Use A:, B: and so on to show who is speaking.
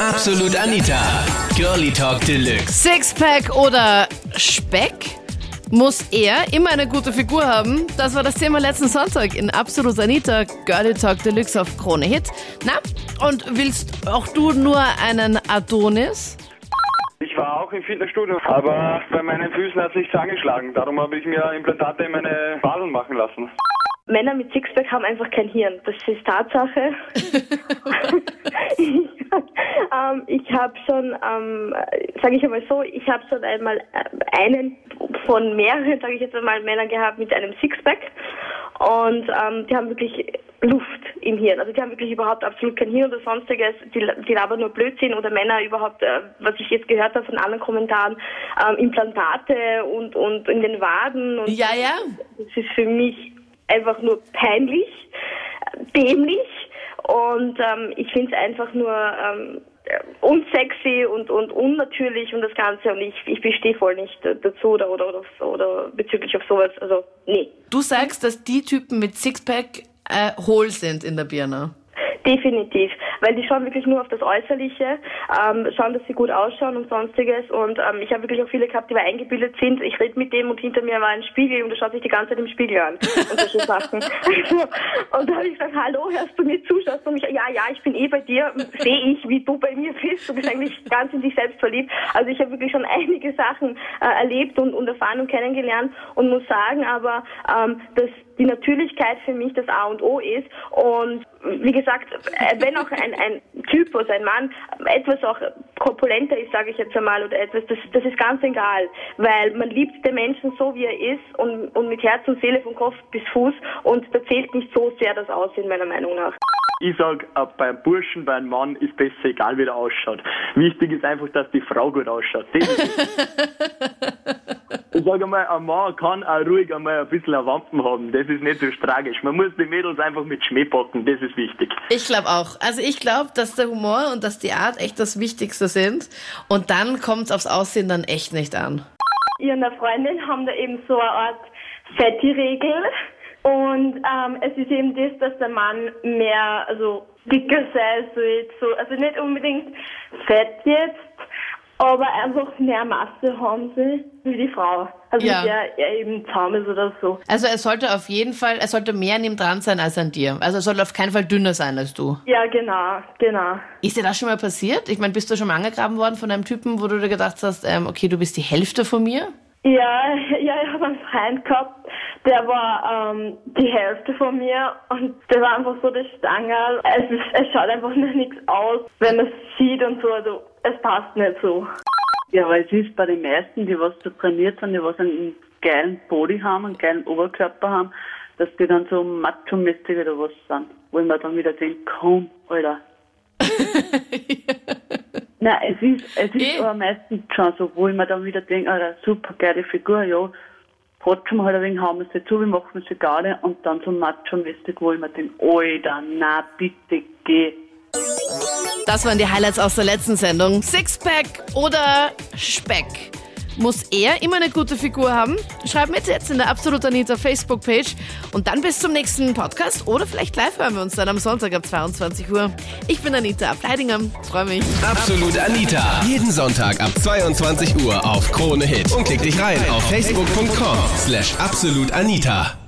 A: Absolut Anita. Girlie Talk Deluxe.
B: Sixpack oder Speck? Muss er immer eine gute Figur haben? Das war das Thema letzten Sonntag in Absolut Anita, Girlie Talk Deluxe auf Krone Hit. Na, und willst auch du nur einen Adonis?
C: Ich war auch im Fitnessstudio, aber bei meinen Füßen hat sich's angeschlagen. Darum habe ich mir Implantate in meine Wadeln machen lassen.
D: Männer mit Sixpack haben einfach kein Hirn. Das ist Tatsache. ähm, ich habe schon, ähm, sage ich einmal so, ich habe schon einmal äh, einen von mehreren, sage ich jetzt einmal, Männern gehabt mit einem Sixpack. Und ähm, die haben wirklich Luft im Hirn. Also die haben wirklich überhaupt absolut kein Hirn oder sonstiges. Die, die labern nur Blödsinn oder Männer überhaupt, äh, was ich jetzt gehört habe von anderen Kommentaren, ähm, Implantate und, und in den Waden. Und
B: Ja, ja.
D: Das ist für mich einfach nur peinlich, dämlich und ähm, ich finde es einfach nur ähm, unsexy und, und unnatürlich und das Ganze und ich, ich bestehe voll nicht dazu oder, oder, oder, oder bezüglich auf sowas. Also, nee.
B: Du sagst, dass die Typen mit Sixpack äh, hohl sind in der Birne.
D: Definitiv, weil die schauen wirklich nur auf das Äußerliche, ähm, schauen, dass sie gut ausschauen und sonstiges und ähm, ich habe wirklich auch viele gehabt, die mal eingebildet sind. Ich rede mit dem und hinter mir war ein Spiegel und der schaut sich die ganze Zeit im Spiegel an und solche Sachen. und da habe ich gesagt, hallo, hörst du mir zu? Schaust du mich? Ja, ja, ich bin eh bei dir, sehe ich, wie du bei mir bist. Du bist eigentlich ganz in dich selbst verliebt. Also ich habe wirklich schon einige Sachen äh, erlebt und, und erfahren und kennengelernt und muss sagen aber, ähm, dass die Natürlichkeit für mich das A und O ist. Und wie gesagt, äh, wenn auch ein, ein Typus, ein Mann etwas auch korpulenter ist, sage ich jetzt einmal, oder etwas, das, das ist ganz egal, weil man liebt den Menschen so, wie er ist und, und mit Herz und Seele von Kopf bis Fuß und da zählt nicht so sehr das Aussehen meiner Meinung nach.
C: Ich sag, äh, beim Burschen, beim Mann ist besser, egal wie der ausschaut. Wichtig ist einfach, dass die Frau gut ausschaut. Das ist ich sage einmal, ein Mann kann auch ruhig einmal ein bisschen ein Wampen haben. Das ist nicht so tragisch. Man muss die Mädels einfach mit Schmäh packen, das ist wichtig.
B: Ich glaube auch. Also ich glaube, dass der Humor und dass die Art echt das Wichtigste sind. Und dann kommt es aufs Aussehen dann echt nicht an.
E: Ich und eine Freundin haben da eben so eine Art Fetti-Regel. Und ähm, es ist eben das, dass der Mann mehr, also dicker sei soll, so, also nicht unbedingt fett jetzt, aber einfach mehr Masse haben sie wie die Frau. Also
B: Ja.
E: der er eben zahm ist oder so.
B: Also er sollte auf jeden Fall, er sollte mehr an ihm dran sein als an dir. Also er sollte auf keinen Fall dünner sein als du.
E: Ja, genau, genau.
B: Ist dir das schon mal passiert? Ich meine, bist du schon mal angegraben worden von einem Typen, wo du dir gedacht hast, ähm, okay, du bist die Hälfte von mir?
E: Ja, ja, ich habe einen Freund gehabt, der war ähm, die Hälfte von mir und der war einfach so der Stangerl. Es, ist, es schaut einfach nur nichts aus, wenn man es sieht und so, also es passt nicht so.
F: Ja, aber es ist bei den meisten, die was so trainiert sind, die was einen geilen Body haben, einen geilen Oberkörper haben, dass die dann so macho-mäßig oder was sind. Wo ich mir dann wieder denke, komm, Alter. Nein, es ist, es ist aber meistens schon so, wo ich mir dann wieder denke, Alter, super geile Figur, ja. Trotzdem halt ein wenig haben wir sie zu, wir machen sie gerade und dann so macho-mäßig, wo ich mir denke, Alter, na bitte geh.
B: Das waren die Highlights aus der letzten Sendung. Sixpack oder Speck? Muss er immer eine gute Figur haben? Schreib mit jetzt in der Absolut Anita Facebook-Page. Und dann bis zum nächsten Podcast oder vielleicht live hören wir uns dann am Sonntag ab 22 Uhr. Ich bin Anita Ableidinger. Freue mich.
A: Absolut Anita. Jeden Sonntag ab 22 Uhr auf Krone Hit. Und klick dich rein auf facebook.com slash absolutanita.